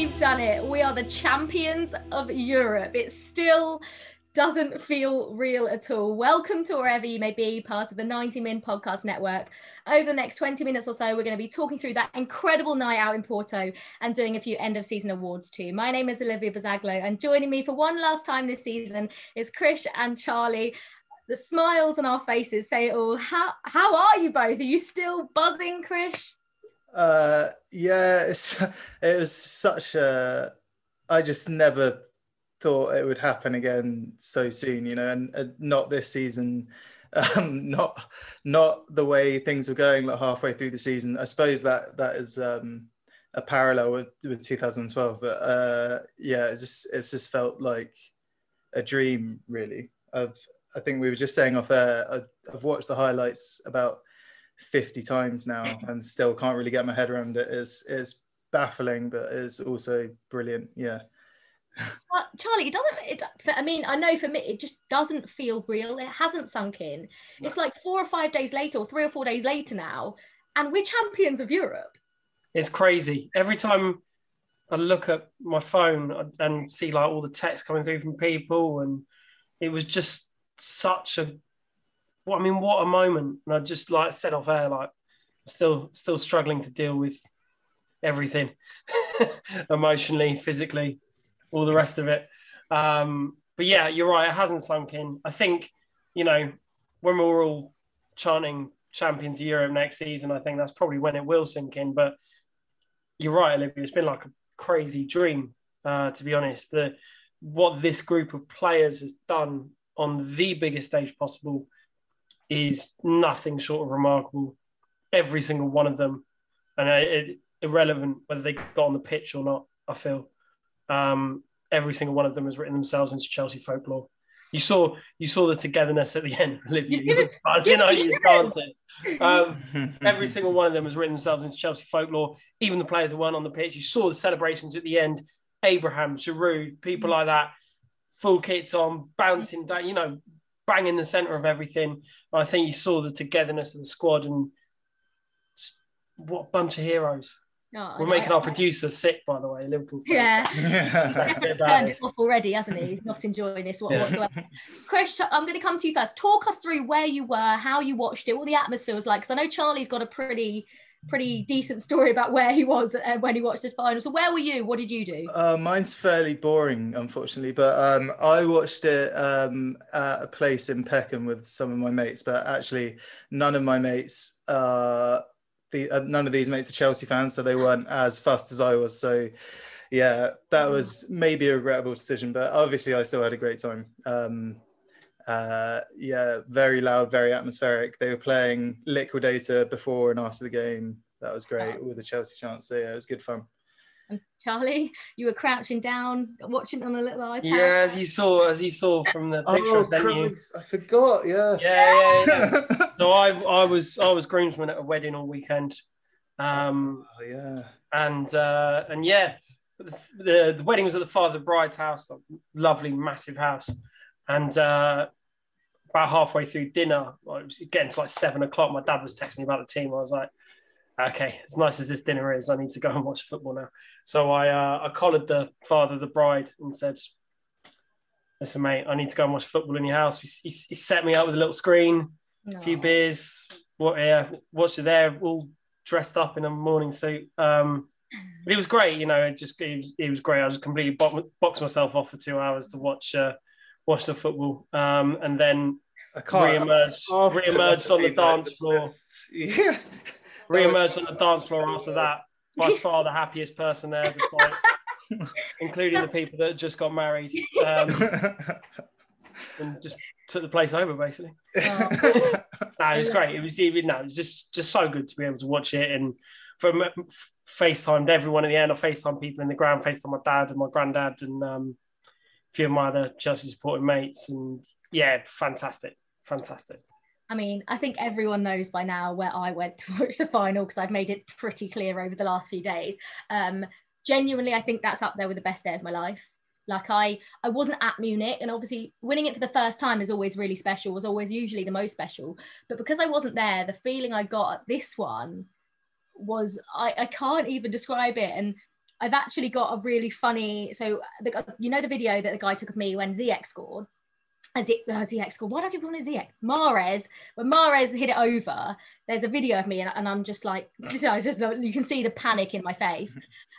we've done it. We are the champions of Europe. It still doesn't feel real at all. Welcome to wherever you may be, part of the 90 Min Podcast Network. Over the next 20 minutes or so, we're going to be talking through that incredible night out in Porto and doing a few end of season awards too. My name is Olivia Bazaglo, and joining me for one last time this season is Krish and Charlie. The smiles on our faces say all. How, how are you both? Are you still buzzing, Krish? Uh, yeah, it's, it was such a. I just never thought it would happen again so soon, you know, and not this season, um, not not the way things were going like halfway through the season. I suppose that that is um, a parallel with, with 2012, but uh, yeah, it's just it's just felt like a dream, really. Of I think we were just saying off air. I've watched the highlights about 50 times now and still can't really get my head around it. It's it's baffling, but it's also brilliant. Yeah. Charlie, it doesn't. It, I mean, I know for me, it just doesn't feel real. It hasn't sunk in. It's like four or five days later, or three or four days later now, and we're champions of Europe. It's crazy. Every time I look at my phone and see like all the text coming through from people, and it was just such a. Well, I mean, what a moment! And I just like set off air, like still, still struggling to deal with everything emotionally, physically all the rest of it. Um, but yeah, you're right. It hasn't sunk in. I think, you know, when we're all chanting champions of Europe next season, I think that's probably when it will sink in. But you're right, Olivia. It's been like a crazy dream, uh, to be honest. The what this group of players has done on the biggest stage possible is nothing short of remarkable. Every single one of them, and it, irrelevant whether they got on the pitch or not. I feel um, every single one of them has written themselves into Chelsea folklore. You saw you saw the togetherness at the end, Olivia. You, you know, you dancing. Um, every single one of them has written themselves into Chelsea folklore. Even the players that weren't on the pitch. You saw the celebrations at the end. Abraham, Giroud, people like that, full kits on, bouncing down. You know, bang in the centre of everything. I think you saw the togetherness of the squad and what a bunch of heroes. Oh, We're making our producer sick, by the way, Liverpool. Yeah, turned it off already, hasn't he? He's not enjoying this whatsoever. Chris, I'm going to come to you first. Talk us through where you were, how you watched it, what the atmosphere was like. Because I know Charlie's got a pretty, pretty decent story about where he was uh, when he watched his final. So where were you? What did you do? Uh, mine's fairly boring, unfortunately, but um, I watched it um, at a place in Peckham with some of my mates. But actually, none of my mates. Uh, the, uh, none of these mates are Chelsea fans, so they weren't as fast as I was. So, yeah, that mm. was maybe a regrettable decision, but obviously I still had a great time. Um, uh, yeah, very loud, very atmospheric. They were playing Liquidator before and after the game. That was great oh. with the Chelsea chants. So yeah, it was good fun. And Charlie, you were crouching down, watching on a little iPad. Yeah, as you saw, as you saw from the picture. Oh, Christ, I forgot. Yeah. Yeah, yeah, yeah. so I, I was, I was groomsman at a wedding all weekend. Um, oh yeah. And uh, and yeah, the, the, the wedding was at the father of the bride's house, lovely, massive house, and. Uh, about halfway through dinner, it was getting to like seven o'clock. My dad was texting me about the team. I was like, okay, as nice as this dinner is, I need to go and watch football now. So I uh, I collared the father of the bride and said, listen, mate, I need to go and watch football in your house. He, he, set me up with a little screen, a few beers, what, yeah, watched it there, all dressed up in a morning suit. Um, but it was great, you know. It just it was, it was great. I just completely boxed myself off for two hours to watch uh, watch the football, um, and then re-emerged, re-emerged on the dance floor. Yeah re-emerged on the dance floor after that. By far the happiest person there, despite including the people that just got married. Um, and just took the place over basically. Oh. no, it was great. It was even no, it was just just so good to be able to watch it and from FaceTimed everyone at the end. I FaceTime people in the ground, FaceTime my dad and my granddad and um, a few of my other Chelsea supporting mates. And yeah, fantastic, fantastic. I mean, I think everyone knows by now where I went to watch the final because I've made it pretty clear over the last few days. Um, genuinely, I think that's up there with the best day of my life. Like I, I wasn't at Munich, and obviously winning it for the first time is always really special. Was always usually the most special, but because I wasn't there, the feeling I got at this one was I, I can't even describe it. And I've actually got a really funny. So the, you know the video that the guy took of me when Ziyech scored. As it uh, Ziyech scored. Why do I keep calling it Ziyech? Mahrez. When Mahrez hit it over, there's a video of me, and, and I'm just like, I just you can see the panic in my face.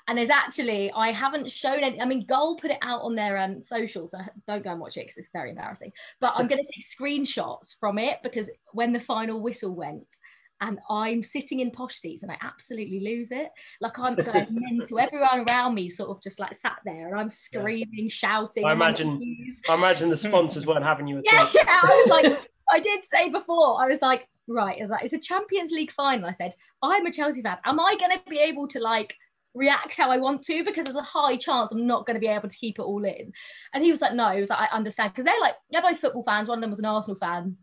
And there's actually, I haven't shown it. I mean, Goal put it out on their um, socials, so don't go and watch it because it's very embarrassing. But I'm going to take screenshots from it because when the final whistle went, and I'm sitting in posh seats and I absolutely lose it. Like I'm going mental. Everyone around me sort of just like sat there and I'm screaming, yeah. shouting. I imagine I imagine the sponsors weren't having you at yeah, all. Yeah, I was like, I did say before, I was like, right, it's like it's a Champions League final. I said, I'm a Chelsea fan. Am I gonna be able to like react how I want to because there's a high chance I'm not going to be able to keep it all in. And he was like, no, he was like, I understand because they're like they're both football fans. One of them was an Arsenal fan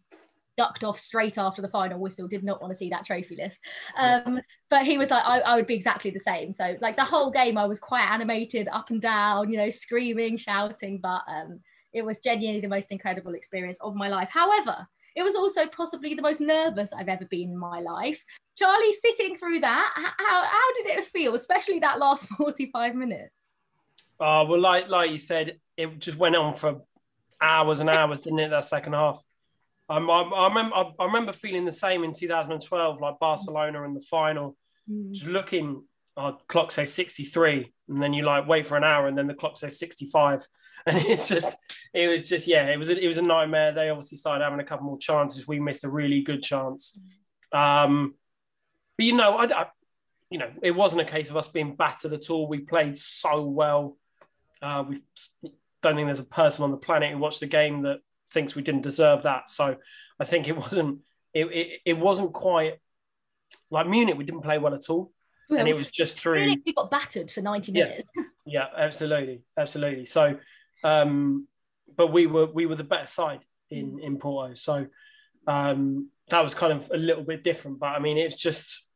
ducked off straight after the final whistle did not want to see that trophy lift. Um, but he was like I, I, would be exactly the same. So like the whole game i was quite animated up and down you know screaming shouting but um, it was genuinely the most incredible experience of my life. However it was also possibly the most nervous i've ever been in my life. Charlie sitting through that how, how did it feel especially that last 45 minutes? Uh, well like like you said it just went on for hours and hours didn't it that second half I'm, I'm, I, remember, I remember feeling the same in 2012, like Barcelona in the final, mm. just looking, our oh, clock says 63, and then you like wait for an hour, and then the clock says 65, and it's just, it was just, yeah, it was, a, it was a nightmare. They obviously started having a couple more chances. We missed a really good chance, um, but you know, I, I, you know, it wasn't a case of us being battered at all. We played so well. Uh, we don't think there's a person on the planet who watched the game that thinks we didn't deserve that. So I think it wasn't it, it, it wasn't quite like Munich. We didn't play well at all, well, and it was just through. Munich, we got battered for ninety minutes. Yeah, yeah absolutely, absolutely. So, um, but we were we were the better side in mm. in Porto. So um, that was kind of a little bit different. But I mean, it's just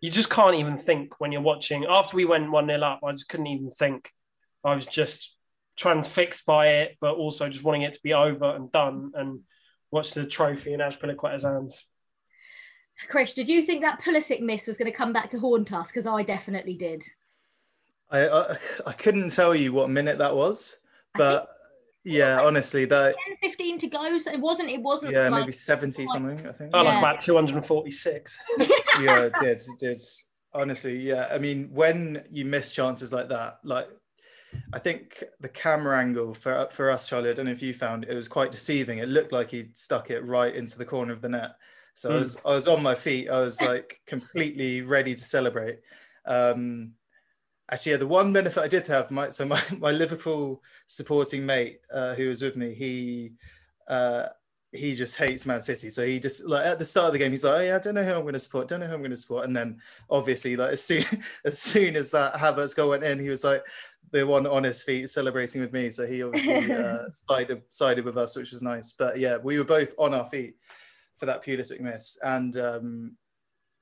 you just can't even think when you're watching. After we went one 0 up, I just couldn't even think. I was just transfixed by it, but also just wanting it to be over and done and watch the trophy in Azpilicueta's hands. Chris, did you think that Pulisic miss was going to come back to haunt us? Because I definitely did. I, I, I couldn't tell you what minute that was, but yeah, like honestly, that 10, 15 to go. So it wasn't. It wasn't. Yeah, like, maybe seventy something. I think. Oh, yeah. like about two hundred and forty-six. yeah, it did. It did. Honestly, yeah. I mean, when you miss chances like that, like I think the camera angle for for us, Charlie, I don't know if you found it, it was quite deceiving. It looked like he stuck it right into the corner of the net. So mm. I hmm. was I was on my feet. I was like completely ready to celebrate. Um, actually, yeah, the one benefit I did have, my so my, my Liverpool supporting mate uh, who was with me, he uh, he just hates Man City. So he just like at the start of the game, he's like, oh, yeah, I don't know who I'm going to support. Don't know who I'm going to support. And then obviously, like as soon as soon as that Havertz goal went in, he was like, the one on his feet celebrating with me. So he obviously uh, sided sided with us, which was nice. But yeah, we were both on our feet for that Pulisic miss, and um,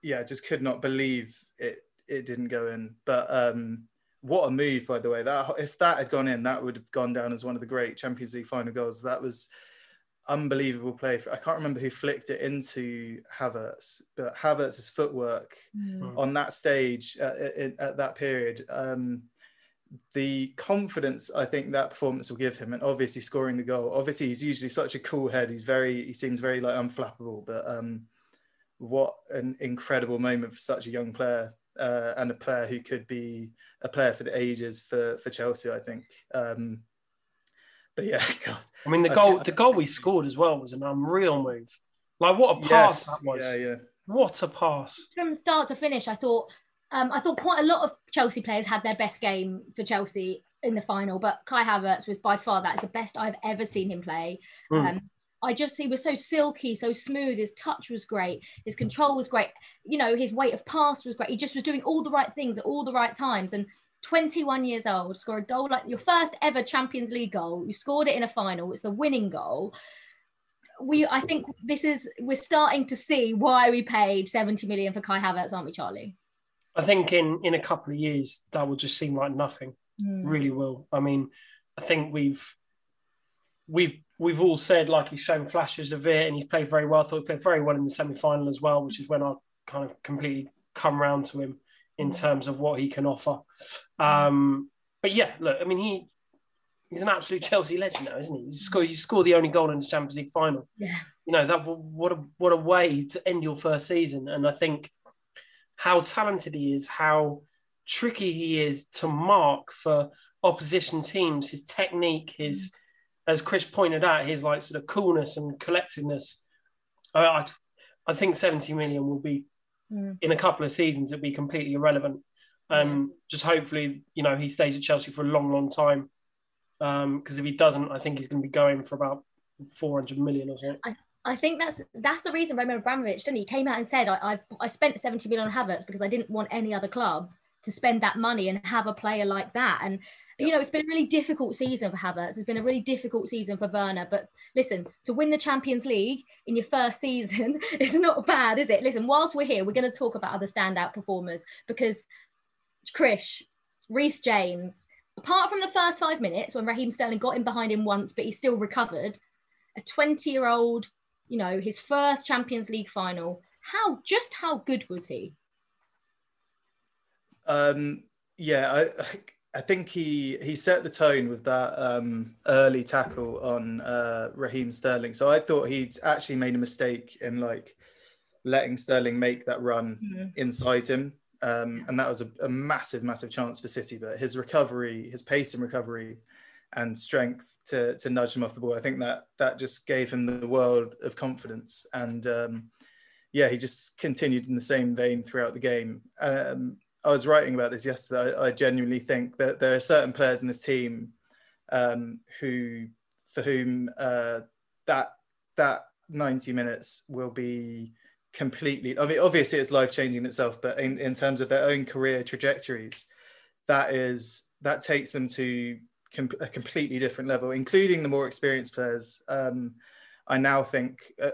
yeah, just could not believe it it didn't go in. But um, what a move, by the way! That if that had gone in, that would have gone down as one of the great Champions League final goals. That was unbelievable play. I can't remember who flicked it into Havertz, but Havertz's footwork mm. on that stage uh, in, at that period. Um, the confidence I think that performance will give him, and obviously scoring the goal. Obviously, he's usually such a cool head. He's very, he seems very like unflappable. But um, what an incredible moment for such a young player uh, and a player who could be a player for the ages for for Chelsea. I think. Um, but yeah, God. I mean, the goal, the goal we scored as well was an unreal move. Like what a pass yes, that was! Yeah, yeah. What a pass! From start to finish, I thought um, I thought quite a lot of Chelsea players had their best game for Chelsea in the final, but Kai Havertz was by far that is the best I've ever seen him play. Mm. Um, I just he was so silky, so smooth. His touch was great. His control was great. You know, his weight of pass was great. He just was doing all the right things at all the right times. And 21 years old, score a goal like your first ever Champions League goal. You scored it in a final. It's the winning goal. We, I think this is we're starting to see why we paid 70 million for Kai Havertz, aren't we, Charlie? I think in in a couple of years that will just seem like nothing. Mm. Really will. I mean, I think we've we've we've all said like he's shown flashes of it and he's played very well. I thought he played very well in the semi final as well, which is when I kind of completely come round to him in mm. terms of what he can offer. Mm. Um, but yeah, look, I mean, he he's an absolute Chelsea legend now, isn't he? You score, you score the only goal in the Champions League final. Yeah. You know that what a what a way to end your first season, and I think how talented he is, how tricky he is to mark for opposition teams, his technique, his mm. as Chris pointed out, his like sort of coolness and collectedness. I, I, I think 70 million will be Mm. in a couple of seasons, it'll be completely irrelevant. Um, just hopefully, you know, he stays at Chelsea for a long, long time. Because if he doesn't, I think he's going to be going for about 400 million or something. I think that's that's the reason Roman Abramovich, didn't he? he came out and said, I, I've I spent 70 million on Havertz because I didn't want any other club to spend that money and have a player like that. And you know, it's been a really difficult season for Havertz. It's been a really difficult season for Werner. But listen, to win the Champions League in your first season is not bad, is it? Listen, whilst we're here, we're going to talk about other standout performers because Krish, Reece James, apart from the first five minutes when Raheem Sterling got in behind him once, but he still recovered, a 20 year old, you know, his first Champions League final. How just how good was he? Um, yeah, I, I think he he set the tone with that um, early tackle on uh, Raheem Sterling. So I thought he'd actually made a mistake in like letting Sterling make that run Mm-hmm. inside him, um, and that was a, a massive, massive chance for City. But his recovery, his pace and recovery, and strength to to nudge him off the ball, I think that that just gave him the world of confidence. And um, yeah, he just continued in the same vein throughout the game. Um, I was writing about this yesterday. I, I genuinely think that there are certain players in this team um, who, for whom uh, that that 90 minutes will be completely. I mean, obviously it's life changing itself, but in, in terms of their own career trajectories, that is that takes them to com- a completely different level, including the more experienced players. Um, I now think. Uh,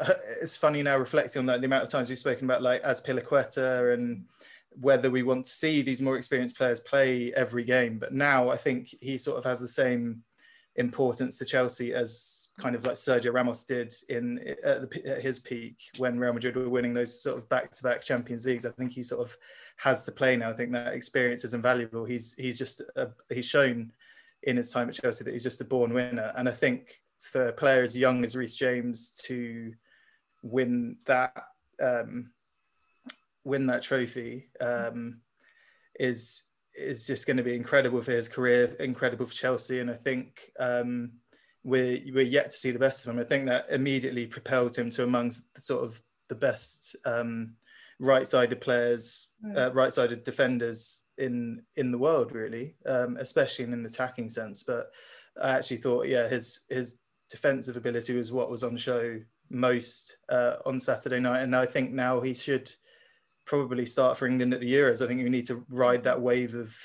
uh, it's funny now reflecting on that the amount of times we've spoken about like Azpilicueta and whether we want to see these more experienced players play every game. But now I think he sort of has the same importance to Chelsea as kind of like Sergio Ramos did in at, the, at his peak when Real Madrid were winning those sort of back-to-back Champions Leagues. I think he sort of has to play now. I think that experience is invaluable. He's he's just a, he's shown in his time at Chelsea that he's just a born winner. And I think for a player as young as Reece James to win that um, win that trophy um, is is just going to be incredible for his career, incredible for Chelsea, and I think um, we're we're yet to see the best of him. I think that immediately propelled him to amongst the sort of the best um, right-sided players, uh, right-sided defenders in in the world, really, um, especially in an attacking sense. But I actually thought, yeah, his his defensive ability was what was on show most uh, on Saturday night, and I think now he should probably start for England at the Euros. I think we need to ride that wave of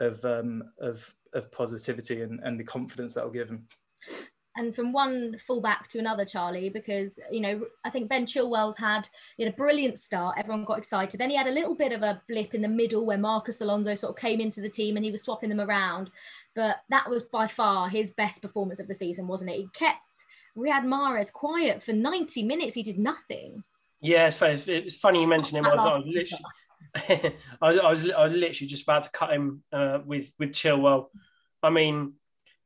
of um, of, of positivity and, and the confidence that will give him. And from one fullback to another, Charlie, because you know I think Ben Chilwell's had he had a brilliant start. Everyone got excited. Then he had a little bit of a blip in the middle where Marcos Alonso sort of came into the team and he was swapping them around. But that was by far his best performance of the season, wasn't it? He kept Riyad Mahrez quiet for 90 minutes. He did nothing. Yeah, it's funny. It's funny you mentioned him. I was, I was literally, I was, I was, I was literally just about to cut him uh, with with Chilwell. I mean,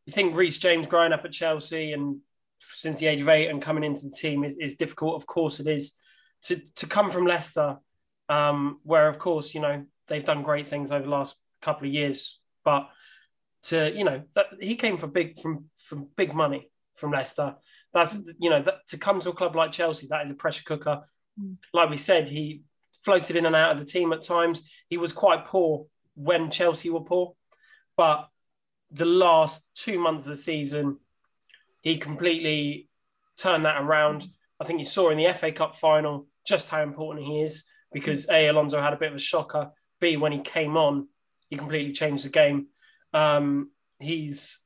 you think Reece James growing up at Chelsea and since the age of eight and coming into the team is, is difficult. Of course, it is to to come from Leicester, um, where of course you know they've done great things over the last couple of years, but to you know that he came for big from from big money from Leicester. That's you know that, to come to a club like Chelsea, that is a pressure cooker like we said, he floated in and out of the team at times. He was quite poor when Chelsea were poor, but the last two months of the season, he completely turned that around. I think you saw in the FA Cup final just how important he is because A, Alonso had a bit of a shocker. B, when he came on, he completely changed the game. Um, he's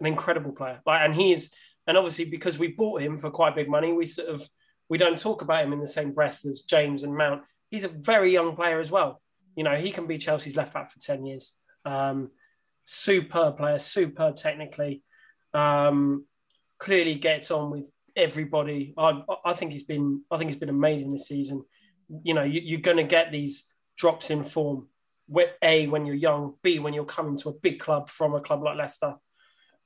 an incredible player. Like, and he's, and obviously because we bought him for quite big money, we sort of we don't talk about him in the same breath as James and Mount. He's a very young player as well. You know, he can be Chelsea's left back for 10 years. Um, superb player, superb technically. Um, clearly gets on with everybody. I, I think he's been I think he's been amazing this season. you know, you, are going to get these drops in form. A, when you're young, B, when you're coming to a big club from a club like Leicester.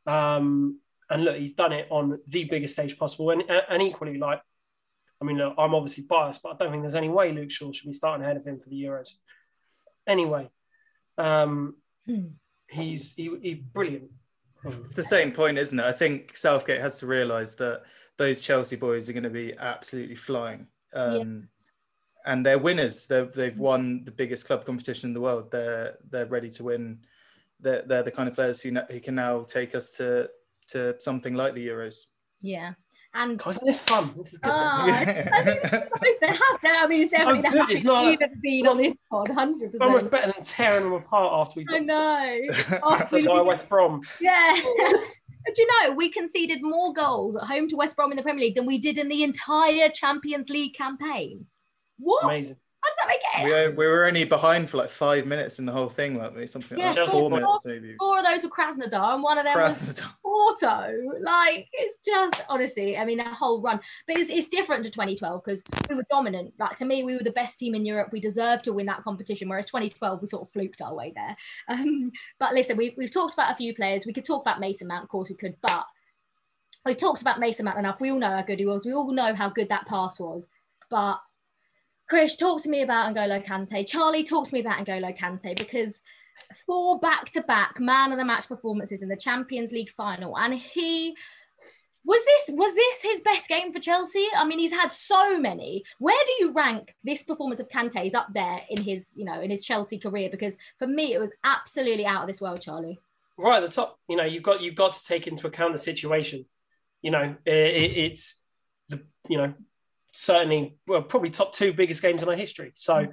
Um, and look, he's done it on the biggest stage possible. And, and equally, like, I mean, look, I'm obviously biased, but I don't think there's any way Luke Shaw should be starting ahead of him for the Euros. Anyway, um, hmm. he's he, he's brilliant. It's the same point, isn't it? I think Southgate has to realise that those Chelsea boys are going to be absolutely flying. Um, yeah. And they're winners. they have won the biggest club competition in the world. They're they're ready to win. They're, they're the kind of players who, who can now take us to to something like the Euros. Yeah. And oh, isn't this fun? This is good. Oh, yeah. I, think it's to have that. I mean, it's definitely oh, the not, you've ever been on this pod, hundred percent. So much better than tearing them apart after we. I know. after we West Brom. Yeah. Do you know we conceded more goals at home to West Brom in the Premier League than we did in the entire Champions League campaign? What? Amazing. How does that make it? We, we were only behind for like five minutes in the whole thing, weren't we? Something yeah, like four, four minutes maybe. Four of those were Krasnodar, and one of them Krasnodar. was Porto. Like it's just honestly, I mean, that whole run. But it's, it's different to 2012 because we were dominant. Like to me, we were the best team in Europe. We deserved to win that competition. Whereas 2012, we sort of fluked our way there. Um, but listen, we, we've talked about a few players. We could talk about Mason Mount, of course we could, but we've talked about Mason Mount enough. We all know how good he was. We all know how good that pass was. But Chris, talk to me about N'Golo Kante. Charlie, talk to me about N'Golo Kante because four back-to-back man of the match performances in the Champions League final, and he was this was this his best game for Chelsea? I mean, he's had so many. Where do you rank this performance of Kante? He's up there in his you know in his Chelsea career because for me it was absolutely out of this world, Charlie. Right at the top, you know, you've got you've got to take into account the situation. You know, it, it's the you know certainly, well, probably top two biggest games in our history. So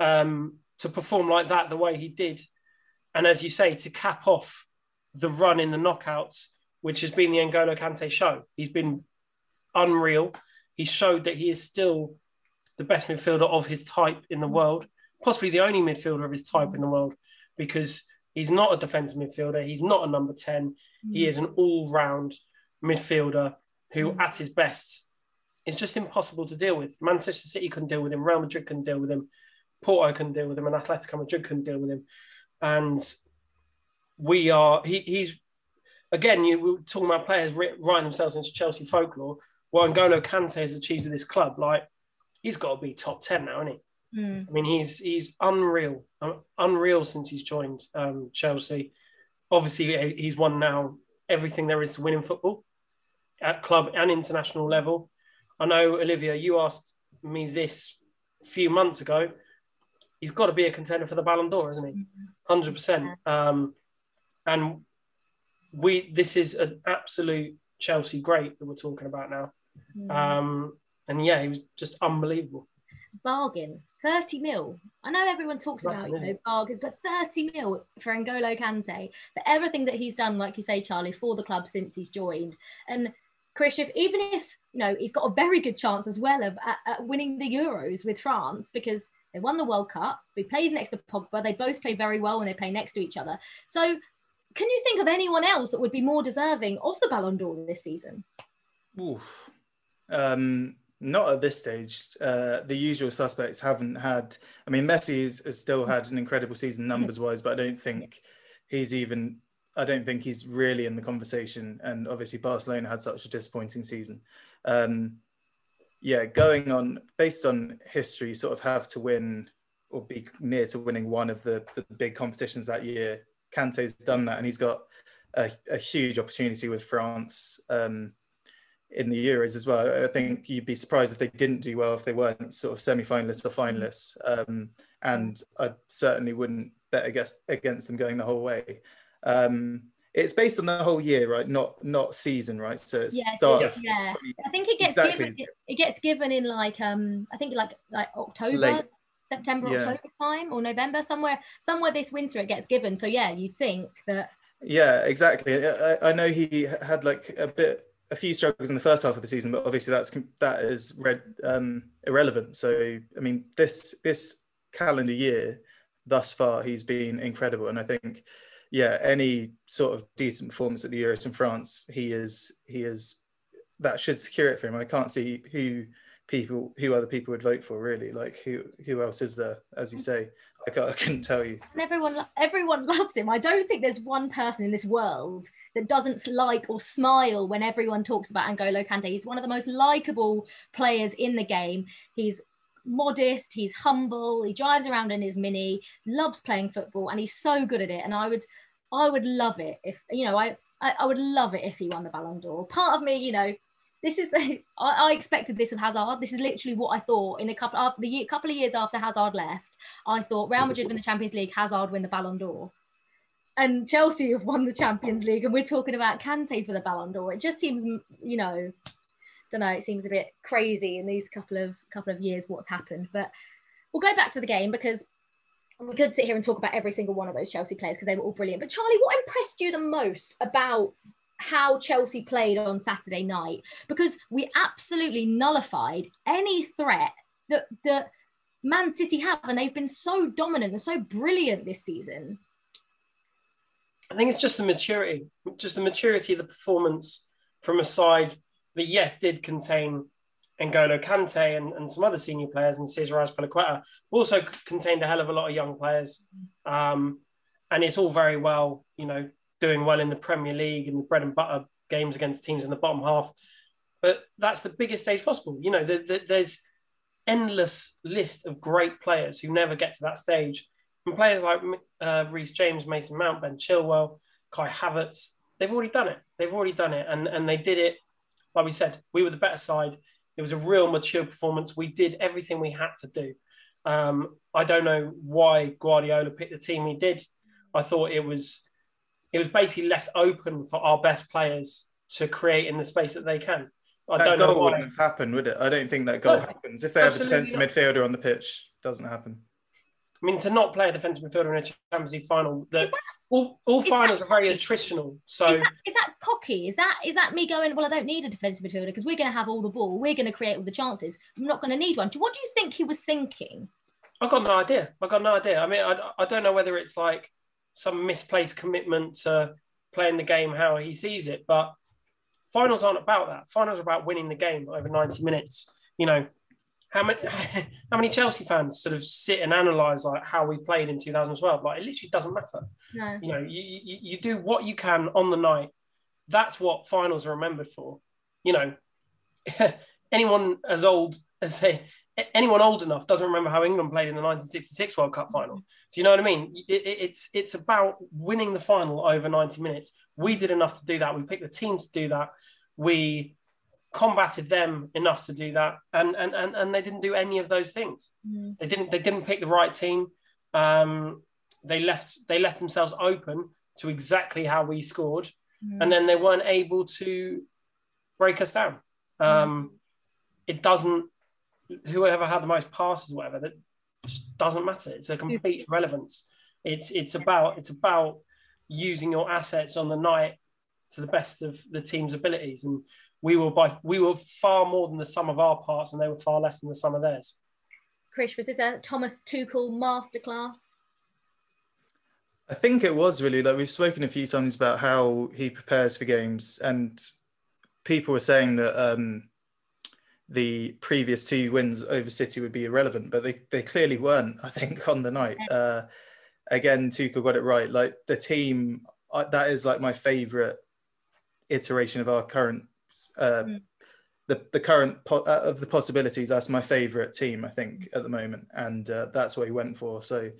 um, to perform like that the way he did, and as you say, to cap off the run in the knockouts, which has been the N'Golo Kante show, he's been unreal. He showed that he is still the best midfielder of his type in the mm. world, possibly the only midfielder of his type in the world, because he's not a defensive midfielder. He's not a number 10. He mm. is an all round midfielder who, mm. at his best, it's just impossible to deal with. Manchester City couldn't deal with him. Real Madrid couldn't deal with him. Porto couldn't deal with him, and Atletico Madrid couldn't deal with him. And we are. He, he's again. You were talking about players writing themselves into Chelsea folklore. What N'Golo Kante has achieved at this club, like he's got to be top ten now, isn't he? Mm. I mean, he's he's unreal, unreal since he's joined um, Chelsea. Obviously, he's won now everything there is to win in football at club and international level. I know, Olivia, you asked me this a few months ago. He's got to be a contender for the Ballon d'Or, isn't he? Mm-hmm. Hundred percent. Um, and we, this is an absolute Chelsea great that we're talking about now. Mm. Um, and yeah, he was just unbelievable. Bargain, thirty mil. I know everyone talks about you know bargains, but thirty mil for N'Golo Kante for everything that he's done, like you say, Charlie, for the club since he's joined. And Chris, if, even if you know he's got a very good chance as well of at, at winning the Euros with France because they won the World Cup. He plays next to Pogba. They both play very well when they play next to each other. So, can you think of anyone else that would be more deserving of the Ballon d'Or this season? Oof. Um, not at this stage. Uh, the usual suspects haven't had. I mean, Messi has, has still had an incredible season numbers wise, but I don't think he's even I don't think he's really in the conversation. And obviously, Barcelona had such a disappointing season. Um, yeah, going on based on history, you sort of have to win or be near to winning one of the, the big competitions that year. Kante's done that, and he's got a, a huge opportunity with France um, in the Euros as well. I think you'd be surprised if they didn't do well if they weren't sort of semi-finalists or finalists. Um, and I certainly wouldn't bet against against them going the whole way. Um, it's based on the whole year, right? Not not season, right? So it's yeah, yeah. 20, I think it gets exactly. given. It, it, gets given in like um, I think like like October, September, yeah. October time, or November somewhere. Somewhere this winter it gets given. So yeah, you'd think that. Yeah, exactly. I, I know he had like a bit a few struggles in the first half of the season, but obviously that's that is red, um, irrelevant. So I mean, this this calendar year thus far, he's been incredible, and I think yeah, any sort of decent performance at the Euros in France, he is he is that should secure it for him. I can't see who people who other people would vote for really. Like who who else is there as you say? I, can't, I couldn't tell you. And everyone everyone loves him. I don't think there's one person in this world that doesn't like or smile when everyone talks about N'Golo Kante. He's one of the most likable players in the game. He's modest he's humble he drives around in his mini loves playing football and he's so good at it and i would i would love it if you know i I, I would love it if he won the Ballon d'Or. Part of me, you know, this is the I, I, expected this of Hazard. This is literally what I thought in a couple of the year, couple of years after Hazard left. I thought Real Madrid win the Champions League, Hazard win the Ballon d'Or, and Chelsea have won the Champions League, and we're talking about Kante for the Ballon d'Or. It just seems, you know, don't know. It seems a bit crazy in these couple of couple of years what's happened. But we'll go back to the game because we could sit here and talk about every single one of those Chelsea players because they were all brilliant. But Charlie, what impressed you the most about how Chelsea played on Saturday night because we absolutely nullified any threat that that Man City have, and they've been so dominant and so brilliant this season. I think it's just the maturity, just the maturity of the performance from a side that yes did contain N'Golo Kante and, and some other senior players and Cesar Azpilicueta, also contained a hell of a lot of young players. Um, and it's all very well, you know, doing well in the Premier League and the bread and butter games against teams in the bottom half. But that's the biggest stage possible. You know, the, the, there's endless list of great players who never get to that stage. And players like uh, James, Mason Mount, Ben Chilwell, Kai Havertz, they've already done it. They've already done it. And, and they did it, like we said, we were the better side. It was a real mature performance. We did everything we had to do. Um, I don't know why Guardiola picked the team he did. I thought it was it was basically left open for our best players to create in the space that they can. I that goal wouldn't have happened, would it? I don't think that goal no, happens. If they have a defensive not. midfielder on the pitch, doesn't happen. I mean, to not play a defensive midfielder in a Champions League final, the, all, all finals are very attritional. So is that, is that cocky? Is that is that me going? Well, I don't need a defensive midfielder because we're going to have all the ball. We're going to create all the chances. I'm not going to need one. What do you think he was thinking? I've got no idea. I've got no idea. I mean, I, I don't know whether it's like some misplaced commitment to playing the game how he sees it. But finals aren't about that. Finals are about winning the game over 90 minutes. You know, how many how many Chelsea fans sort of sit and analyze like how we played in 2012? Like it literally doesn't matter. No. You know, you, you, you do what you can on the night. That's what finals are remembered for. You know, anyone as old as they anyone old enough doesn't remember how England played in the 1966 World Cup final. Do you know what I mean? It, it, it's it's about winning the final over 90 minutes. We did enough to do that. We picked the team to do that. We combated them enough to do that, and and and, and they didn't do any of those things. Mm. They didn't they didn't pick the right team. Um, they left they left themselves open to exactly how we scored, mm. and then they weren't able to break us down. Mm. Um, mm. It doesn't whoever had the most passes, whatever, that just doesn't matter. It's a complete irrelevance. It's it's about it's about using your assets on the night to the best of the team's abilities. And we were by we were far more than the sum of our parts, and they were far less than the sum of theirs. Chris, was this a Thomas Tuchel masterclass? I think it was really like we've spoken a few times about how he prepares for games, and people were saying that um, the previous two wins over City would be irrelevant, but they, they clearly weren't, I think, on the night. Uh, again, Tuchel got it right. Like the team, uh, that is like my favourite iteration of our current, uh, mm. the, the current po- uh, of the possibilities. That's my favourite team, I think, at the moment. And uh, that's what he went for. So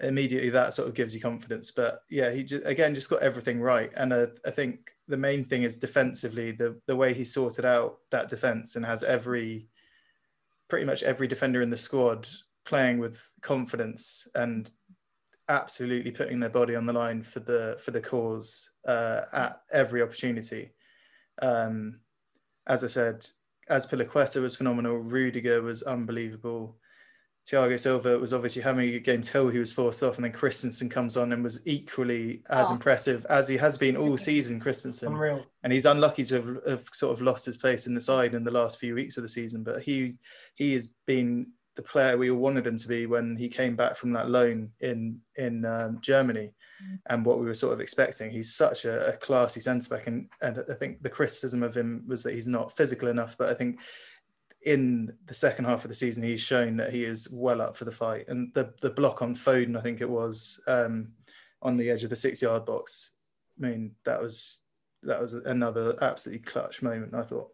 immediately that sort of gives you confidence. But yeah, he just, again just got everything right. And uh, I think the main thing is defensively the the way he sorted out that defense and has every pretty much every defender in the squad playing with confidence and absolutely putting their body on the line for the for the cause uh, at every opportunity. Um, as I said, Azpilicueta was phenomenal. Rudiger was unbelievable. Thiago Silva was obviously having a good game till he was forced off, and then Christensen comes on and was equally as oh. impressive as he has been all season. Christensen, Unreal. and he's unlucky to have, have, sort of lost his place in the side in the last few weeks of the season. But he he has been the player we all wanted him to be when he came back from that loan in in um, Germany, mm. and what we were sort of expecting. He's such a, a classy centre back, and and I think the criticism of him was that he's not physical enough. But I think in the second half of the season, he's shown that he is well up for the fight. And the the block on Foden, I think it was um, on the edge of the six yard box. I mean, that was that was another absolutely clutch moment. I thought.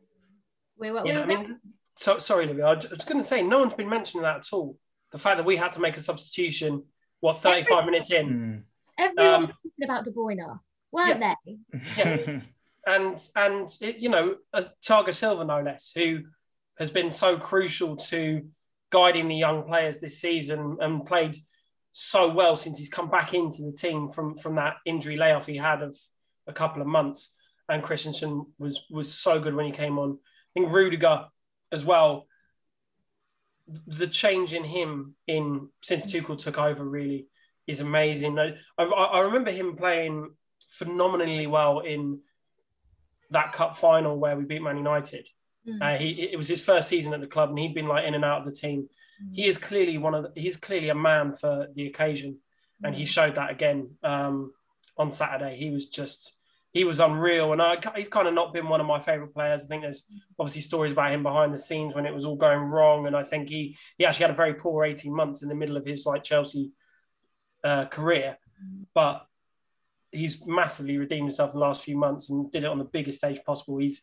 We were, Yeah, I mean, so, sorry, Olivia. I was going to say no one's been mentioning that at all. The fact that we had to make a substitution, what, 35 minutes in, Mm. everyone um, was talking about De Bruyne, weren't they? Yeah. and and it, you know, uh, Thiago Silva, no less, who has been so crucial to guiding the young players this season and played so well since he's come back into the team from from that injury layoff he had of a couple of months. And Christensen was was so good when he came on. I think Rudiger as well. The change in him in since Tuchel took over really is amazing. I, I, I remember him playing phenomenally well in that cup final where we beat Man United. Mm. Uh, he it was his first season at the club, and he'd been like in and out of the team. He is clearly one of the, he's clearly a man for the occasion, and he showed that again um, on Saturday. He was just he was unreal, and I, he's kind of not been one of my favorite players. I think there's obviously stories about him behind the scenes when it was all going wrong, and I think he he actually had a very poor 18 months in the middle of his like Chelsea uh, career, but he's massively redeemed himself in the last few months and did it on the biggest stage possible. He's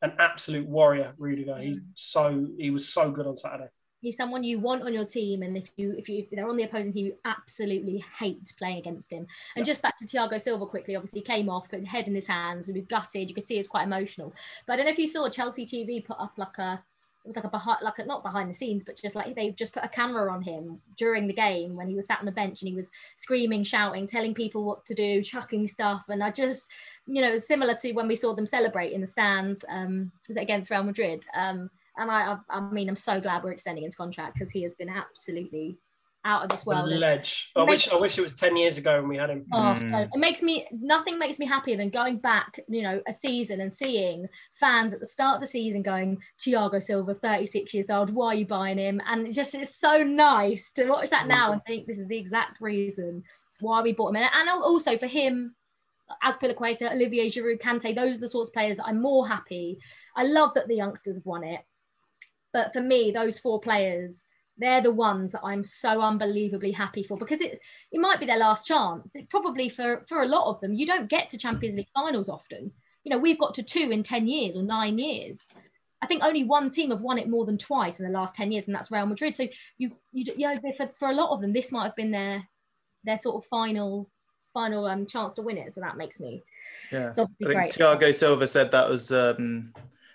an absolute warrior, Rudiger. He's so he was so good on Saturday. He's someone you want on your team, and if you if you if they're on the opposing team, you absolutely hate playing against him. And just back to Thiago Silva quickly, obviously came off, put head in his hands, he was gutted. You could see he was quite emotional. But I don't know if you saw Chelsea TV put up like a it was like a behind like a, not behind the scenes, but just like they just put a camera on him during the game when he was sat on the bench and he was screaming, shouting, telling people what to do, chucking stuff. And I just, you know, it was similar to when we saw them celebrate in the stands. Um, was it against Real Madrid? Um, and I, I, I mean, I'm so glad we're extending his contract because he has been absolutely out of this world. the ledge. I wish I wish it was 10 years ago when we had him. Oh, Mm. no, it makes me nothing makes me happier than going back, you know, a season and seeing fans at the start of the season going, Thiago Silva, 36 years old, why are you buying him? And it just it's so nice to watch that now and think this is the exact reason why we bought him. And, and also for him, Azpilicueta, Olivier Giroud, Kante, those are the sorts of players I'm more happy. I love that the youngsters have won it. But for me, those four players, they're the ones that I'm so unbelievably happy for because it it might be their last chance. It probably for for a lot of them, you don't get to Champions League finals often. You know, we've got to two in ten years or nine years. I think only one team have won it more than twice in the last ten years, and that's Real Madrid. So you you you know for, for a lot of them, this might have been their their sort of final final um chance to win it. So that makes me Yeah. I think great. Thiago Silva said that was um,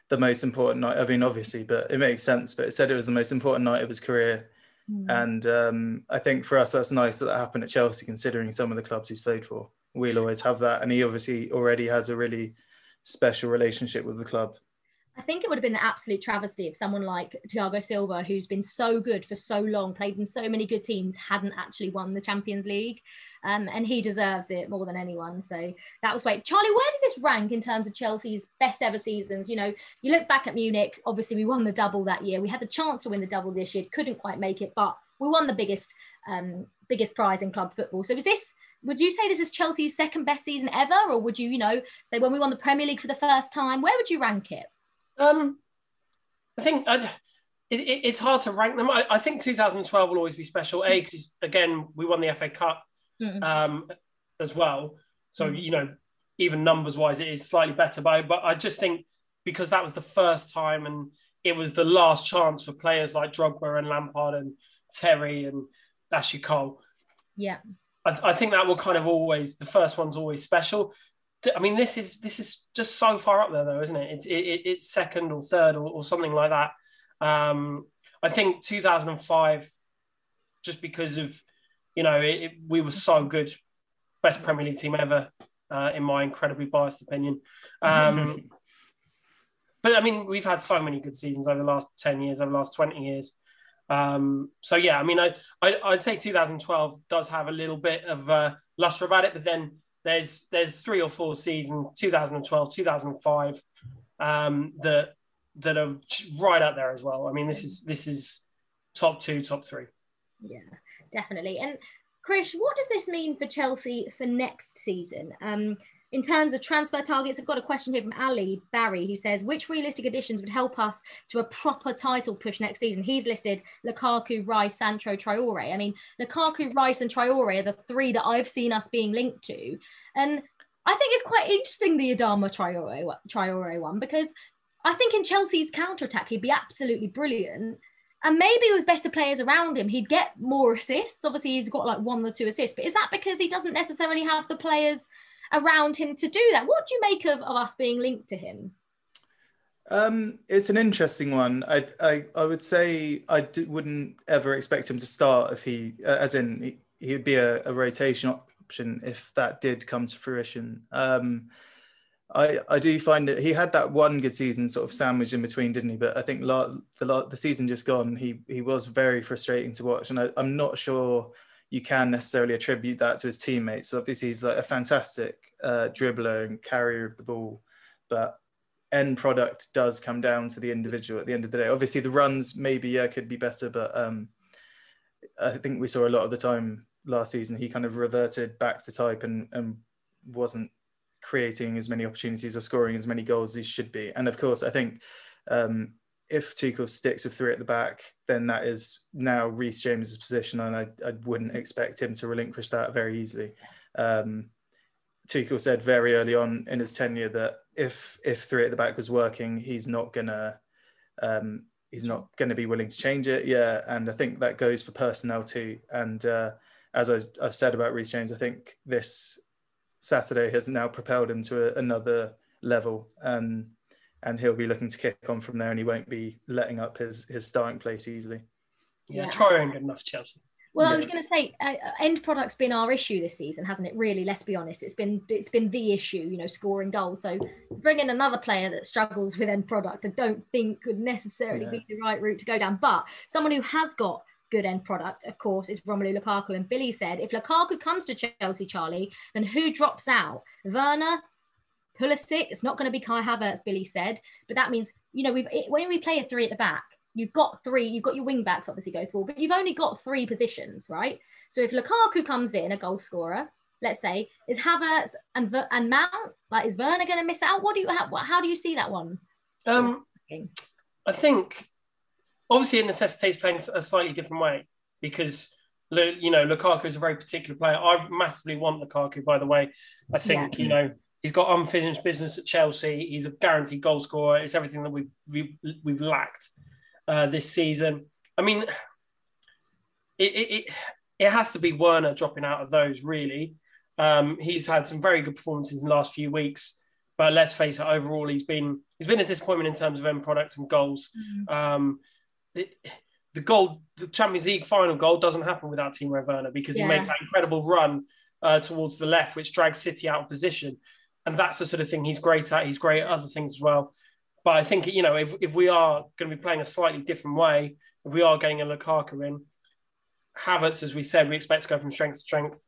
the most important night. I mean, obviously, but it makes sense. But it said it was the most important night of his career, Mm. and um, I think for us that's nice that that happened at Chelsea, considering some of the clubs he's played for. We'll always have that, and he obviously already has a really special relationship with the club. I think it would have been an absolute travesty if someone like Thiago Silva, who's been so good for so long, played in so many good teams, hadn't actually won the Champions League. Um, and he deserves it more than anyone. So that was great. Charlie, where does this rank in terms of Chelsea's best ever seasons? You know, you look back at Munich, obviously we won the double that year. We had the chance to win the double this year, couldn't quite make it, but we won the biggest um, biggest prize in club football. So is this would you say this is Chelsea's second best season ever? Or would you, you know, say when we won the Premier League for the first time, where would you rank it? Um, I think I, it, it, it's hard to rank them. I, I think 2012 will always be special. A, because again, we won the FA Cup Mm. um, as well. So, Mm. you know, even numbers wise, it is slightly better. But, but I just think because that was the first time and it was the last chance for players like Drogba and Lampard and Terry and Ashley Cole. Yeah. I, I think that will kind of always the first one's always special. I mean, this is this is just so far up there, though, isn't it? It's it, it- it's second or third or, or something like that. Um, I think 2005, just because of you know it, it- we were so good, best Premier League team ever, uh, in my incredibly biased opinion. Um, but I mean, we've had so many good seasons over the last 10 years, over the last 20 years. Um, so yeah, I mean, I, I I'd say 2012 does have a little bit of uh, luster about it, but then there's there's three or four seasons, 2012, 2005, um, that that are right up there as well. I mean, this is this is top two, top three. Yeah, definitely. And Krish, what does this mean for Chelsea for next season? Um, in terms of transfer targets, I've got a question here from Ali Barry who says, which realistic additions would help us to a proper title push next season? He's listed Lukaku, Rice, Sancho, Traore. I mean, Lukaku, Rice, and Traore are the three that I've seen us being linked to. And I think it's quite interesting the Adama Traore, Traore one because I think in Chelsea's counter attack he'd be absolutely brilliant. And maybe with better players around him, he'd get more assists. Obviously, he's got like one or two assists, but is that because he doesn't necessarily have the players around him to do that? What do you make of, of us being linked to him? Um, it's an interesting one. I, I, I would say I wouldn't ever expect him to start if he, uh, as in, he would be a, a rotation option if that did come to fruition. Um, I, I do find that he had that one good season sort of sandwiched in between, didn't he? But I think la- the la- the season just gone, he he was very frustrating to watch, and I, I'm not sure you can necessarily attribute that to his teammates. Obviously, he's like a fantastic uh, dribbler and carrier of the ball, but end product does come down to the individual at the end of the day. Obviously, the runs maybe yeah could be better, but um, I think we saw a lot of the time last season he kind of reverted back to type and and wasn't creating as many opportunities or scoring as many goals as he should be. And of course, I think um, if Tuchel sticks with three at the back, then that is now Reece James's position, and I, I wouldn't expect him to relinquish that very easily. Um, Tuchel said very early on in his tenure that if if three at the back was working, he's not gonna um, he's not to be willing to change it. Yeah, and I think that goes for personnel too. And uh, as I, have said about Reece James, I think this Saturday has now propelled him to a, another level, and and he'll be looking to kick on from there, and he won't be letting up his his starting place easily. Yeah, yeah. try and good enough, Chelsea. Well, yeah. I was going to say, uh, end product's been our issue this season, hasn't it? Really, let's be honest. It's been it's been the issue, you know, scoring goals. So bring in another player that struggles with end product, I don't think would necessarily yeah. be the right route to go down. But someone who has got good end product, of course, is Romelu Lukaku. And Billy said, if Lukaku comes to Chelsea, Charlie, then who drops out? Werner, Pulisic. It's not going to be Kai Havertz, Billy said. But that means, you know, we've when we play a three at the back, you've got three. You've got your wing backs obviously go forward, but you've only got three positions, right? So if Lukaku comes in, a goal scorer, let's say, is Havertz and and Mount like is Werner going to miss out? What do you how, how do you see that one? Um, I think obviously it necessitates playing a slightly different way because you know Lukaku is a very particular player. I massively want Lukaku, by the way. I think yeah. you know he's got unfinished business at Chelsea. He's a guaranteed goal scorer. It's everything that we've we've, we've lacked uh, this season. I mean, it, it, it it has to be Werner dropping out of those really. Um, he's had some very good performances in the last few weeks, but let's face it, overall he's been he's been a disappointment in terms of end product and goals. Mm-hmm. Um, it, the goal, the Champions League final goal doesn't happen without Timo Werner because yeah. he makes that incredible run uh, towards the left, which drags City out of position. And that's the sort of thing he's great at. He's great at other things as well. But I think, you know, if, if we are going to be playing a slightly different way, if we are getting a Lukaku in, Havertz, as we said, we expect to go from strength to strength.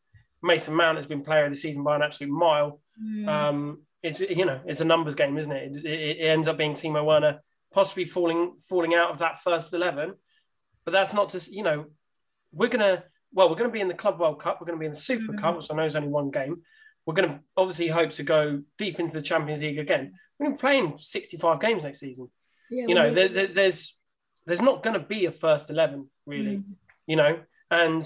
Mason Mount has been player of the season by an absolute mile. Mm. Um, it's you know it's a numbers game, isn't it? It, it? it, ends up being Timo Werner possibly falling falling out of that first eleven. But that's not just you know we're gonna well we're gonna be in the Club World Cup. We're gonna be in the Super mm-hmm. Cup, which I know is only one game. We're gonna obviously hope to go deep into the Champions League again. We're gonna be playing sixty five games next season. Yeah, you know there, there, there's there's not gonna be a first eleven really. Mm. You know, and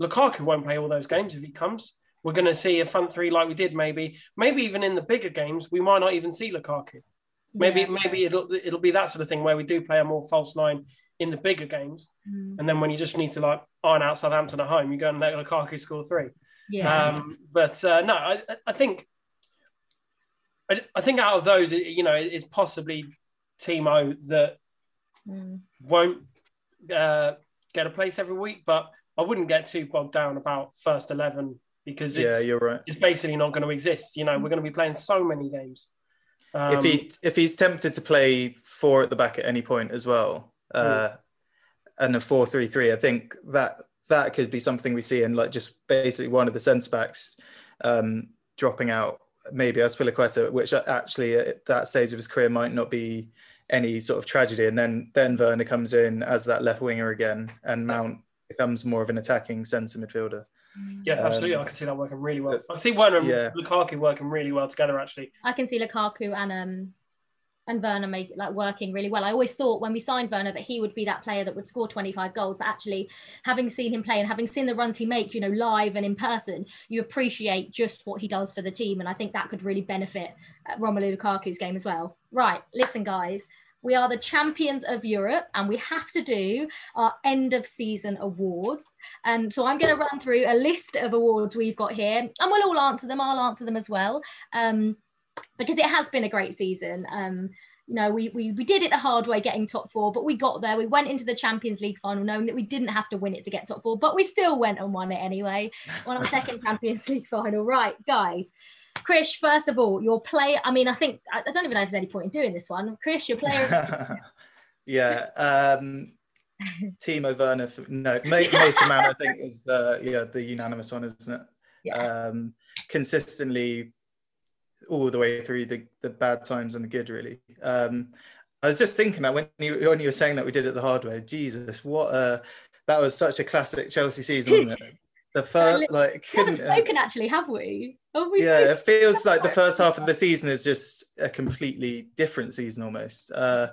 Lukaku won't play all those games if he comes. We're going to see a front three like we did maybe, maybe even in the bigger games, we might not even see Lukaku. Maybe yeah. maybe it'll it'll be that sort of thing where we do play a more false line in the bigger games, mm. and then when you just need to like iron out Southampton at home, you go and let Lukaku score three. Yeah. Um, but uh, no, I, I think I, I, think out of those, you know, it's possibly Timo that mm. won't uh, get a place every week, but I wouldn't get too bogged down about first eleven because yeah, you're right. It's basically not going to exist. You know, we're going to be playing so many games. Um, if he if he's tempted to play four at the back at any point as well, uh, mm. and a four three three, I think that that could be something we see in like just basically one of the centre backs um, dropping out, maybe Azpilicueta, which actually at that stage of his career might not be any sort of tragedy. And then then Werner comes in as that left winger again, and Mount becomes more of an attacking centre midfielder. Yeah, absolutely. Um, I can see that working really well. I think Werner and yeah. Lukaku working really well together. Actually, I can see Lukaku and um and Werner make like working really well. I always thought when we signed Werner that he would be that player that would score 25 goals, but actually having seen him play and having seen the runs he makes, you know, live and in person, you appreciate just what he does for the team. And I think that could really benefit uh, Romelu Lukaku's game as well. Right, listen, guys. We are the champions of Europe and we have to do our end of season awards. Um, so I'm going to run through a list of awards we've got here and we'll all answer them. I'll answer them as well. Um, because it has been a great season. Um, you know, we, we we did it the hard way, getting top four, but we got there. We went into the Champions League final knowing that we didn't have to win it to get top four, but we still went and won it anyway. Won our second Champions League final, right, guys? Chris, first of all, your play. I mean, I think I I don't even know if there's any point in doing this one. Chris, your player. yeah. Um, Timo Werner. For, no, Mason Mount. I think is the yeah the unanimous one, isn't it? yeah, Um, consistently all the way through the the bad times and the good. Really. Um, I was just thinking that when you when you were saying that we did it the hard way. Jesus, what a that was such a classic Chelsea season, wasn't it? The first like we haven't couldn't. have- actually, have we? Have we yeah, spoken? it feels like the first half of the season is just a completely different season almost. Uh,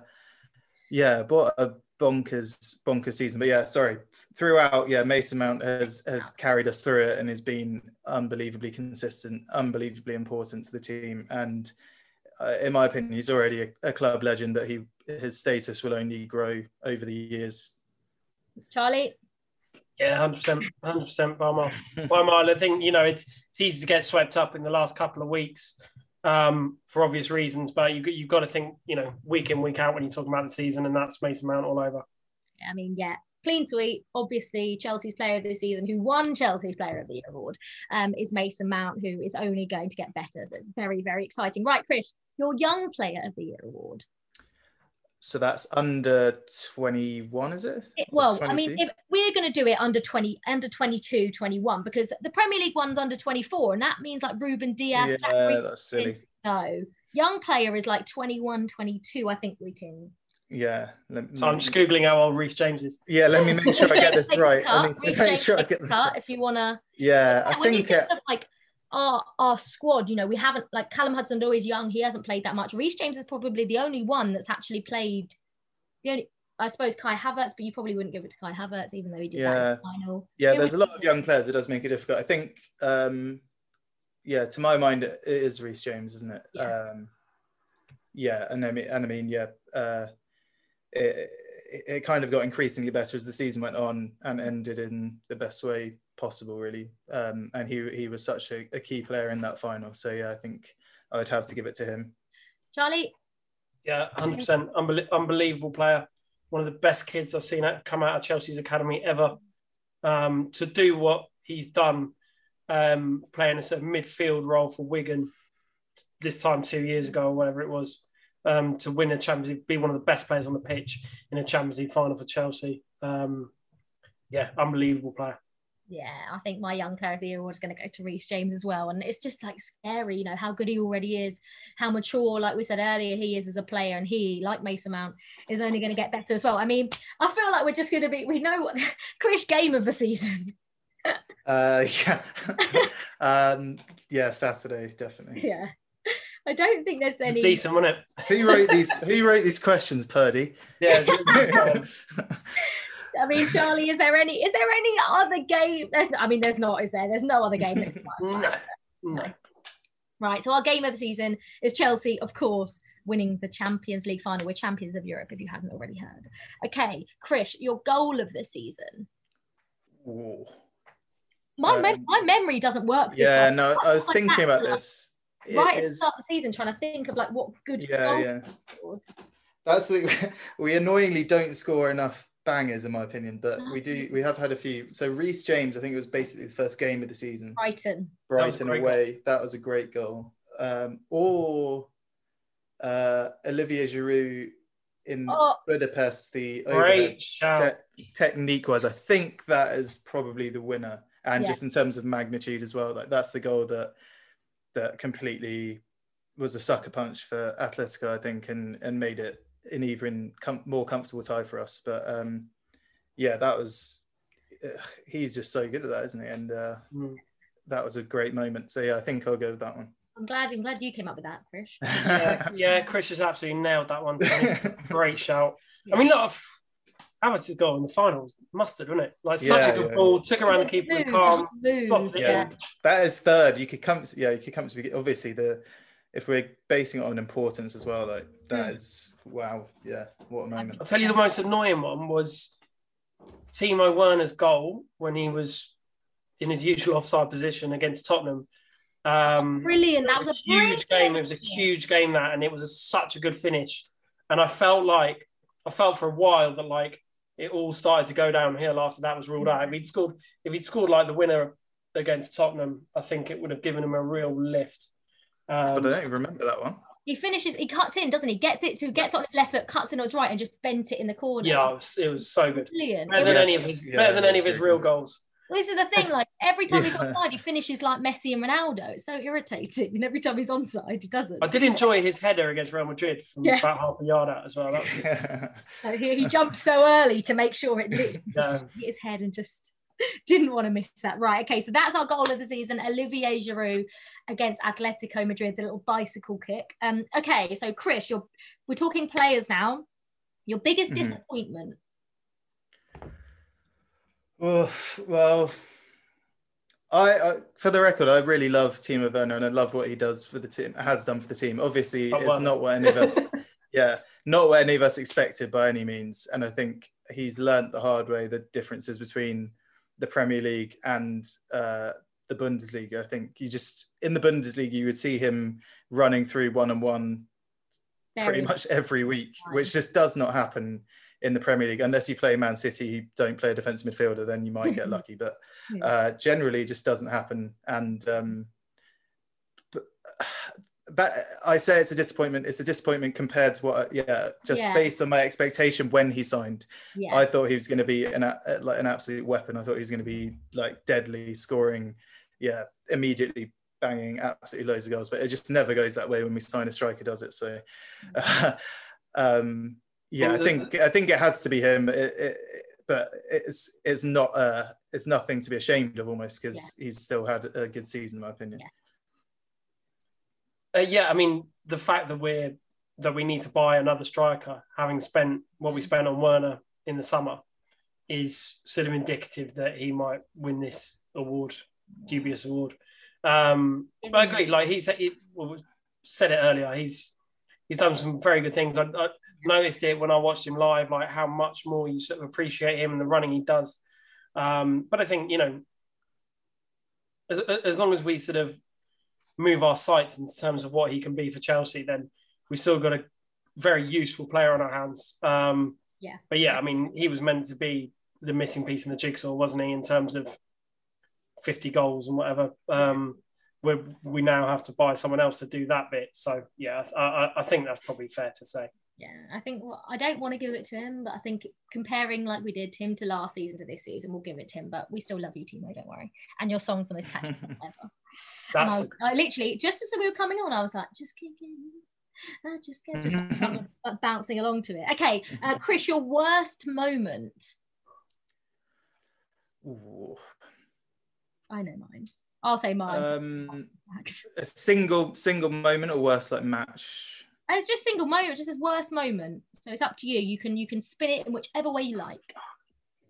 yeah, what a bonkers bonkers season. But yeah, sorry. Throughout, yeah, Mason Mount has has carried us through it and has been unbelievably consistent, unbelievably important to the team. And uh, in my opinion, he's already a, a club legend, but he his status will only grow over the years. Charlie. yeah, hundred percent, hundred percent. By a mile, by a mile. I think you know it's it's easy to get swept up in the last couple of weeks um, for obvious reasons, but you you've got to think you know week in week out when you're talking about the season, and that's Mason Mount all over. I mean, yeah, clean sweep. Obviously, Chelsea's player of the season, who won Chelsea's Player of the Year award, um, is Mason Mount, who is only going to get better. So it's very, very exciting. Right, Chris, your Young Player of the Year award. So that's under 21, is it? It- well, I mean, if we're going to do it under 20, under 22, 21, because the Premier League one's under 24, and that means like Rúben Dias. Yeah, Grealish, that's silly. No, young player is like 21, 22. I think we can. Yeah. let- So I'm just googling how old Reece James is. Yeah, let me make sure I get this right. I need to make sure I get a this cut right. If you want to. Yeah, I when you think think uh, like our our squad, you know, we haven't like Callum Hudson-Odoi's young. He hasn't played that much. Reece James is probably the only one that's actually played. The only, I suppose, Kai Havertz, but you probably wouldn't give it to Kai Havertz, even though he did that in Yeah. the final. yeah, It there's a lot of young players. It does make it difficult. I think, um, yeah, to my mind, it is Reece James, isn't it? Yeah. Um, yeah, and I mean, and I mean, yeah, uh, it, it, it kind of got increasingly better as the season went on and ended in the best way possible, really. Um, and he he was such a, a key player in that final. So yeah, I think I would have to give it to him. Charlie, Yeah, hundred percent, unbelievable player. One of the best kids I've seen come out of Chelsea's academy ever. Um, to do what he's done, um, playing a sort of midfield role for Wigan this time two years ago or whatever it was, um, to win a Champions League, be one of the best players on the pitch in a Champions League final for Chelsea. Um, yeah, unbelievable player. Yeah, I think my young player of the year award is going to go to Reece James as well. And it's just like scary, you know, how good he already is, how mature, like we said earlier, he is as a player. And he, like Mason Mount, is only going to get better as well. I mean, I feel like we're just going to be, we know what the Chris game of the season. Uh, yeah, um, yeah, Saturday definitely. yeah. I don't think there's It's any. decent, wasn't it? Who wrote these? Who wrote these questions, Purdy? Yeah, it's- I mean, Charlie, is there any? Is there any other game? There's, I mean, there's not. Is there? There's no other game. That no, no. Right. So our game of the season is Chelsea, of course, winning the Champions League final. We're champions of Europe, if you haven't already heard. Okay, Chris, your goal of the season. Ooh. My mem- Um, my memory doesn't work. This Yeah, well. no, I was thinking about like, this. It Right at the start of the season, trying to think of like what good yeah, goal yeah. That's the we annoyingly don't score enough bangers, in my opinion, but we do. We have had a few. So Reece James, I think it was basically the first game of the season. Brighton. was a Brighton great away. That was a great goal. Um, or uh, Olivier Giroud in Oh, Budapest. The Great te- technique was. I think that is probably the winner, and Yeah. just in terms of magnitude as well. Like that's the goal that that completely was a sucker punch for Atletico, I think, and and made it an even com- more comfortable tie for us. But um, yeah, that was he's just so good at that, isn't he? And uh, Mm. that was a great moment. So yeah, I think I'll go with that one. I'm glad. I'm glad you came up with that, Chris. Yeah, yeah, Chris has absolutely nailed that one. Great shout. I mean, look, Havertz's goal in the finals, mustard, wasn't it? Like such Yeah, a good yeah. ball, took around the keeper with Move, calm. move, slotted it Yeah. in. that is third. You could come, yeah, you could come to obviously the if we're basing it on importance as well, like that Mm. wow, yeah, what a moment. I'll tell you the most annoying one was Timo Werner's goal when he was in his usual offside position against Tottenham. Um, Brilliant. That was was a a huge brilliant game. It was a huge game that, and it was a, such a good finish. And I felt like I felt for a while that like it all started to go downhill after that was ruled out. If he'd scored, if he'd scored like the winner against Tottenham, I think it would have given him a real lift. But Um, I don't even remember that one. He finishes. He cuts in, doesn't he? Gets it. So he gets on his left foot, cuts in on his right, and just bent it in the corner. yeah, it was, it was so good. Brilliant. Better than was- any of his, Yeah, better than any of his real good. goals. Well, this is the thing. Like every time he's Yeah. onside, he finishes like Messi and Ronaldo. It's so irritating. And every time he's onside, he doesn't. I did enjoy his header against Real Madrid from Yeah. about half a yard out as well. That was So he, he jumped so early to make sure it literally Yeah. just hit his head and just didn't want to miss that. Right. Okay. So that's our goal of the season. Olivier Giroud against Atletico Madrid, the little bicycle kick. Um. Okay. So Chris, you're we're talking players now. Your biggest Mhm. disappointment. Oof, well, I, I for the record, I really love Timo Werner and I love what he does for the team, has done for the team. Obviously, Oh, it's well. not what any of us, yeah, not what any of us expected by any means. And I think he's learnt the hard way the differences between the Premier League and uh, the Bundesliga. I think you just in the Bundesliga you would see him running through one on one pretty much every week, which just does not happen in the Premier League unless you play Man City, you don't play a defensive midfielder, then you might get lucky. But uh, generally, it just doesn't happen. And um, but that I say it's a disappointment. It's a disappointment compared to what, yeah, just Yeah. based on my expectation when he signed. Yeah. I thought he was going to be an like an absolute weapon. I thought he was going to be like deadly, scoring, yeah, immediately banging absolutely loads of goals. But it just never goes that way when we sign a striker, does it? So, um, yeah, I think I think it has to be him. It, it, but it's it's not uh it's nothing to be ashamed of almost because he's still had a good season in my opinion. Yeah. Uh, yeah, I mean the fact that we're that we need to buy another striker, having spent what we spent on Werner in the summer, is sort of indicative that he might win this award, dubious award. Um, but I agree. Like he's he, well, we said it earlier. He's he's done some very good things. I, I noticed it when I watched him live, like how much more you sort of appreciate him and the running he does. Um, but I think you know, as as long as we sort of move our sights in terms of what he can be for Chelsea, then we've still got a very useful player on our hands. Um, Yeah. But yeah, I mean, he was meant to be the missing piece in the jigsaw, wasn't he? In terms of fifty goals and whatever. Um, we we now have to buy someone else to do that bit. So yeah, I, I, I think that's probably fair to say. Yeah, I think well, I don't want to give it to him, but I think comparing like we did Tim to last season to this season, we'll give it to him. But we still love you, Timo. Don't worry. And your song's the most catchy song ever. And I, was, I literally just as we were coming on, I was like, just kicking. I just get just bouncing along to it. Okay, uh, Chris, your worst moment. Ooh. I know mine. I'll say mine. Um, a single single moment or worse like match. It's just single moment, just his worst moment. So it's up to you. You can you can spin it in whichever way you like.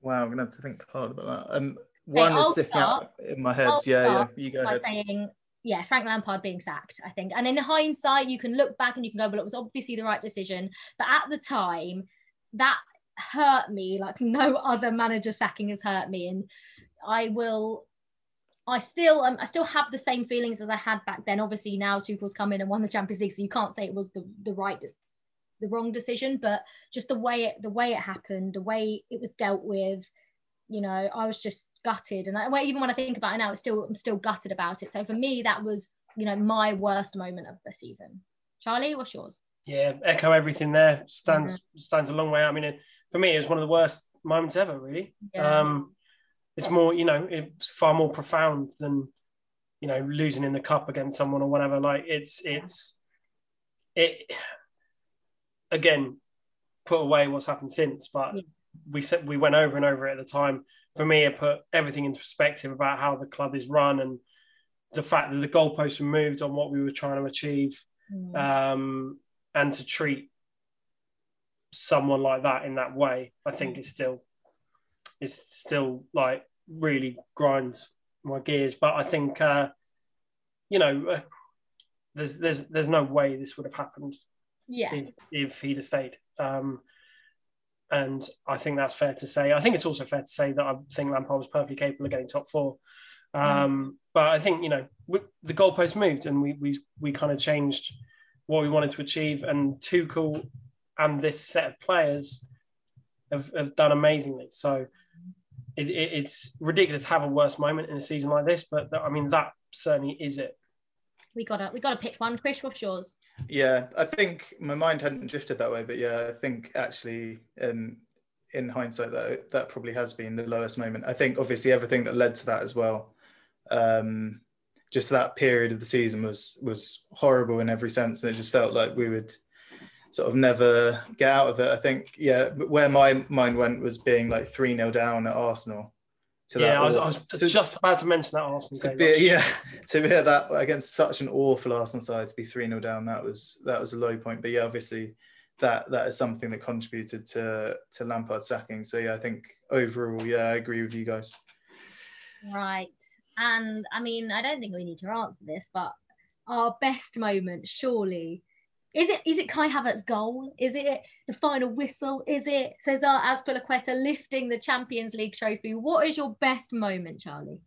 Wow, I'm gonna have to think hard about that. Um, one I'll is sticking out in my head. I'll Yeah, start yeah. You go ahead. saying, yeah, Frank Lampard being sacked, I think. And in hindsight, you can look back and you can go, well, it was obviously the right decision. But at the time, that hurt me like no other manager sacking has hurt me. And I will, I still, um, I still have the same feelings as I had back then. Obviously, now Tuchel's come in and won the Champions League, so you can't say it was the the right, the wrong decision. But just the way it, the way it happened, the way it was dealt with, you know, I was just gutted. And I, well, even when I think about it now, it's still I'm still gutted about it. So for me, that was you know my worst moment of the season. Charlie, what's yours? yeah, echo everything there. Stands stands a long way. out. I mean, it, for me, it was one of the worst moments ever. Really. Yeah. Um, it's more, you know, it's far more profound than, you know, losing in the cup against someone or whatever. Like it's it's it again, put away what's happened since, but Yeah. we said we went over and over it at the time. For me, it put everything into perspective about how the club is run and the fact that the goalposts were moved on what we were trying to achieve, mm. um, and to treat someone like that in that way, I think mm. it's still it's still like really grinds my gears. But I think uh, you know, uh, there's there's there's no way this would have happened. Yeah. If, if he'd have stayed. Um, and I think that's fair to say. I think it's also fair to say that I think Lampard was perfectly capable of getting top four. Um, mm. But I think you know we, the goalpost moved, and we we we kind of changed what we wanted to achieve. And Tuchel and this set of players have, have done amazingly. So it, it, it's ridiculous to have a worse moment in a season like this, but I mean that certainly is it. We gotta we gotta pick one. Chris, what's yours? Yeah, I think my mind hadn't drifted that way, but yeah, I think actually in in hindsight that that probably has been the lowest moment. I think obviously everything that led to that as well. Um, just that period of the season was was horrible in every sense, and it just felt like we would sort of never get out of it. I think, yeah, where my mind went was being like 3 0 down at Arsenal. To yeah, I was, I was, to, just about to mention that Arsenal to game. Be, yeah, to be at that against such an awful Arsenal side to be 3 0 down, that was that was a low point. But yeah, obviously that that is something that contributed to to Lampard sacking. So yeah, I think overall, yeah, I agree with you guys. Right. And I mean, I don't think we need to answer this, but our best moment surely is it is it Kai Havertz's goal? Is it the final whistle? Is it Cesar Azpilicueta lifting the Champions League trophy? What is your best moment, Charlie?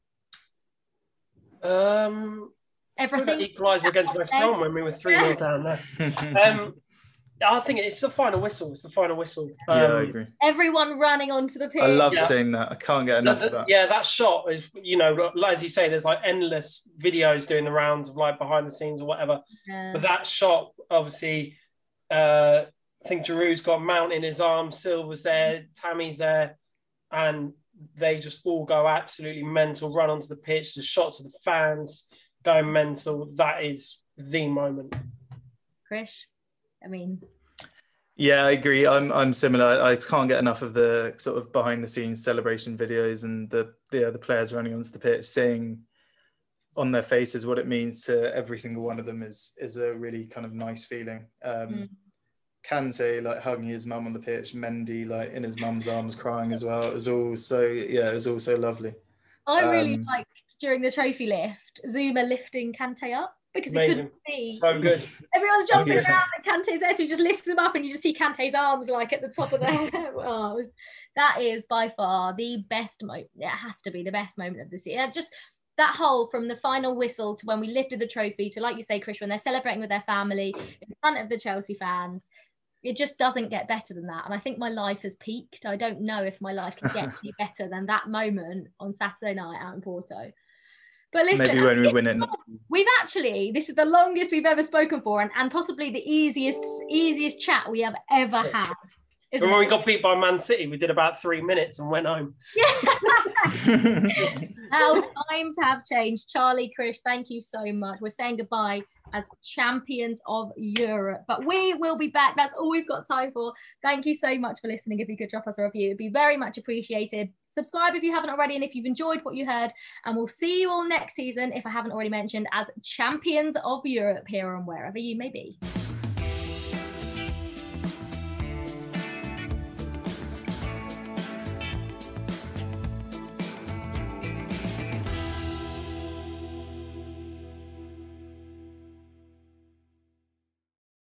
Um, everything. Equaliser against West Brom when we were three 0 down there. um, I think it's the final whistle. It's the final whistle. Um, yeah, I agree. Everyone running onto the pitch. I love yeah. seeing that. I can't get enough the, of that. Yeah, that shot is, you know, as you say, there's like endless videos doing the rounds of like behind the scenes or whatever. Yeah. But that shot, obviously, uh, I think Giroud's got Mount in his arms, Silva's there, Tammy's there, and they just all go absolutely mental, run onto the pitch. The shots of the fans going mental. That is the moment. Chris? I mean, yeah, I agree. I'm I'm similar. I can't get enough of the sort of behind the scenes celebration videos and the the the players running onto the pitch, seeing on their faces what it means to every single one of them is is a really kind of nice feeling. Um, mm. Kante like hugging his mum on the pitch, Mendy like in his mum's arms crying as well. It was all so yeah, it was all so lovely. I really um, liked during the trophy lift, Zouma lifting Kante up because Amazing. he couldn't see. So good. Everyone's jumping so around and Kante's there, so he just lifts him up and you just see Kante's arms like at the top of their oh, was, that is by far the best moment. It has to be the best moment of the season. Just that whole from the final whistle to when we lifted the trophy to like you say, Chris, when they're celebrating with their family in front of the Chelsea fans. It just doesn't get better than that. And I think my life has peaked. I don't know if my life can get any better than that moment on Saturday night out in Porto. But listen, maybe when we win it, we've actually this is the longest we've ever spoken for, and, and possibly the easiest easiest chat we have ever had. When it? we got beat by Man City, we did about three minutes and went home. Yeah. How times have changed. Charlie, Chris, thank you so much. We're saying goodbye as champions of Europe. But we will be back. That's all we've got time for. Thank you so much for listening. If you could drop us a review, it'd be very much appreciated. Subscribe if you haven't already, and if you've enjoyed what you heard. And we'll see you all next season, if I haven't already mentioned, as champions of Europe here on wherever you may be.